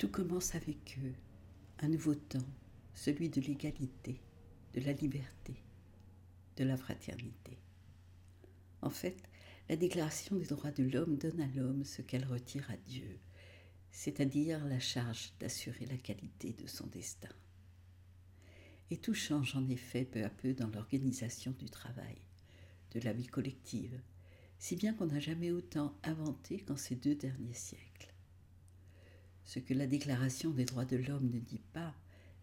Tout commence avec eux, un nouveau temps, celui de l'égalité, de la liberté, de la fraternité. En fait, la Déclaration des droits de l'homme donne à l'homme ce qu'elle retire à Dieu, c'est-à-dire la charge d'assurer la qualité de son destin. Et tout change en effet peu à peu dans l'organisation du travail, de la vie collective, si bien qu'on n'a jamais autant inventé qu'en ces deux derniers siècles. Ce que la Déclaration des droits de l'homme ne dit pas,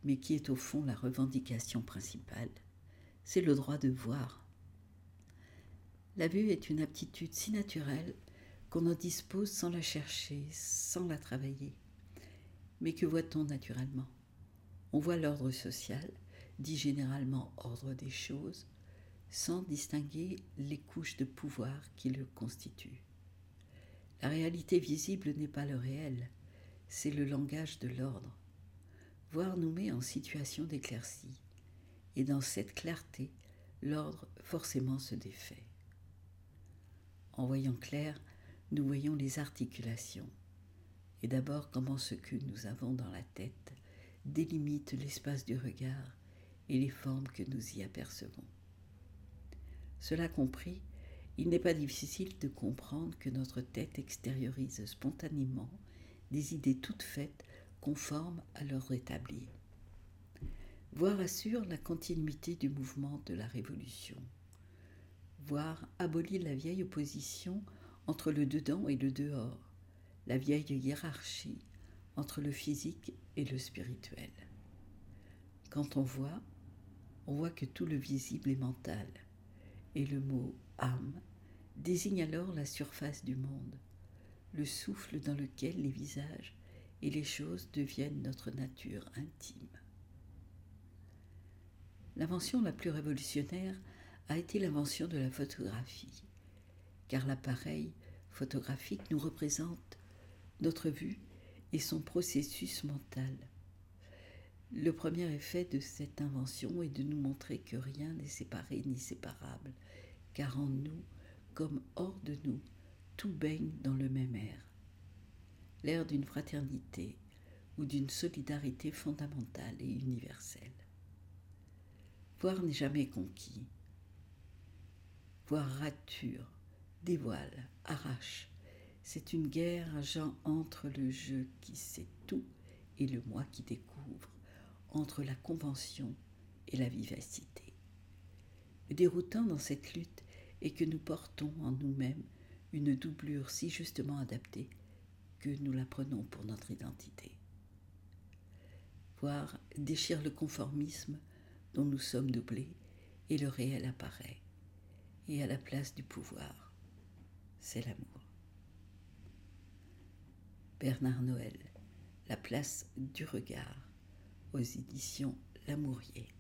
mais qui est au fond la revendication principale, c'est le droit de voir. La vue est une aptitude si naturelle qu'on en dispose sans la chercher, sans la travailler. Mais que voit-on naturellement? On voit l'ordre social, dit généralement ordre des choses, sans distinguer les couches de pouvoir qui le constituent. La réalité visible n'est pas le réel, c'est le langage de l'ordre. Voir nous met en situation d'éclaircie, et dans cette clarté, l'ordre forcément se défait. En voyant clair, nous voyons les articulations, et d'abord comment ce que nous avons dans la tête délimite l'espace du regard et les formes que nous y apercevons. Cela compris, il n'est pas difficile de comprendre que notre tête extériorise spontanément des idées toutes faites conformes à leur établi. Voir assure la continuité du mouvement de la Révolution. Voir abolit la vieille opposition entre le dedans et le dehors, la vieille hiérarchie entre le physique et le spirituel. Quand on voit, on voit que tout le visible est mental, et le mot âme désigne alors la surface du monde, le souffle dans lequel les visages et les choses deviennent notre nature intime. L'invention la plus révolutionnaire a été l'invention de la photographie, car l'appareil photographique nous représente notre vue et son processus mental. Le premier effet de cette invention est de nous montrer que rien n'est séparé ni séparable, car en nous, comme hors de nous, tout baigne dans le même air. L'air d'une fraternité ou d'une solidarité fondamentale et universelle. Voir n'est jamais conquis. Voir rature, dévoile, arrache. C'est une guerre agent entre le je qui sait tout et le moi qui découvre, entre la convention et la vivacité. Le déroutant dans cette lutte est que nous portons en nous-mêmes une doublure si justement adaptée que nous la prenons pour notre identité. Voir déchire le conformisme dont nous sommes doublés et le réel apparaît. Et à la place du pouvoir, c'est l'amour. Bernard Noël, La place du regard, aux éditions L'Amourier.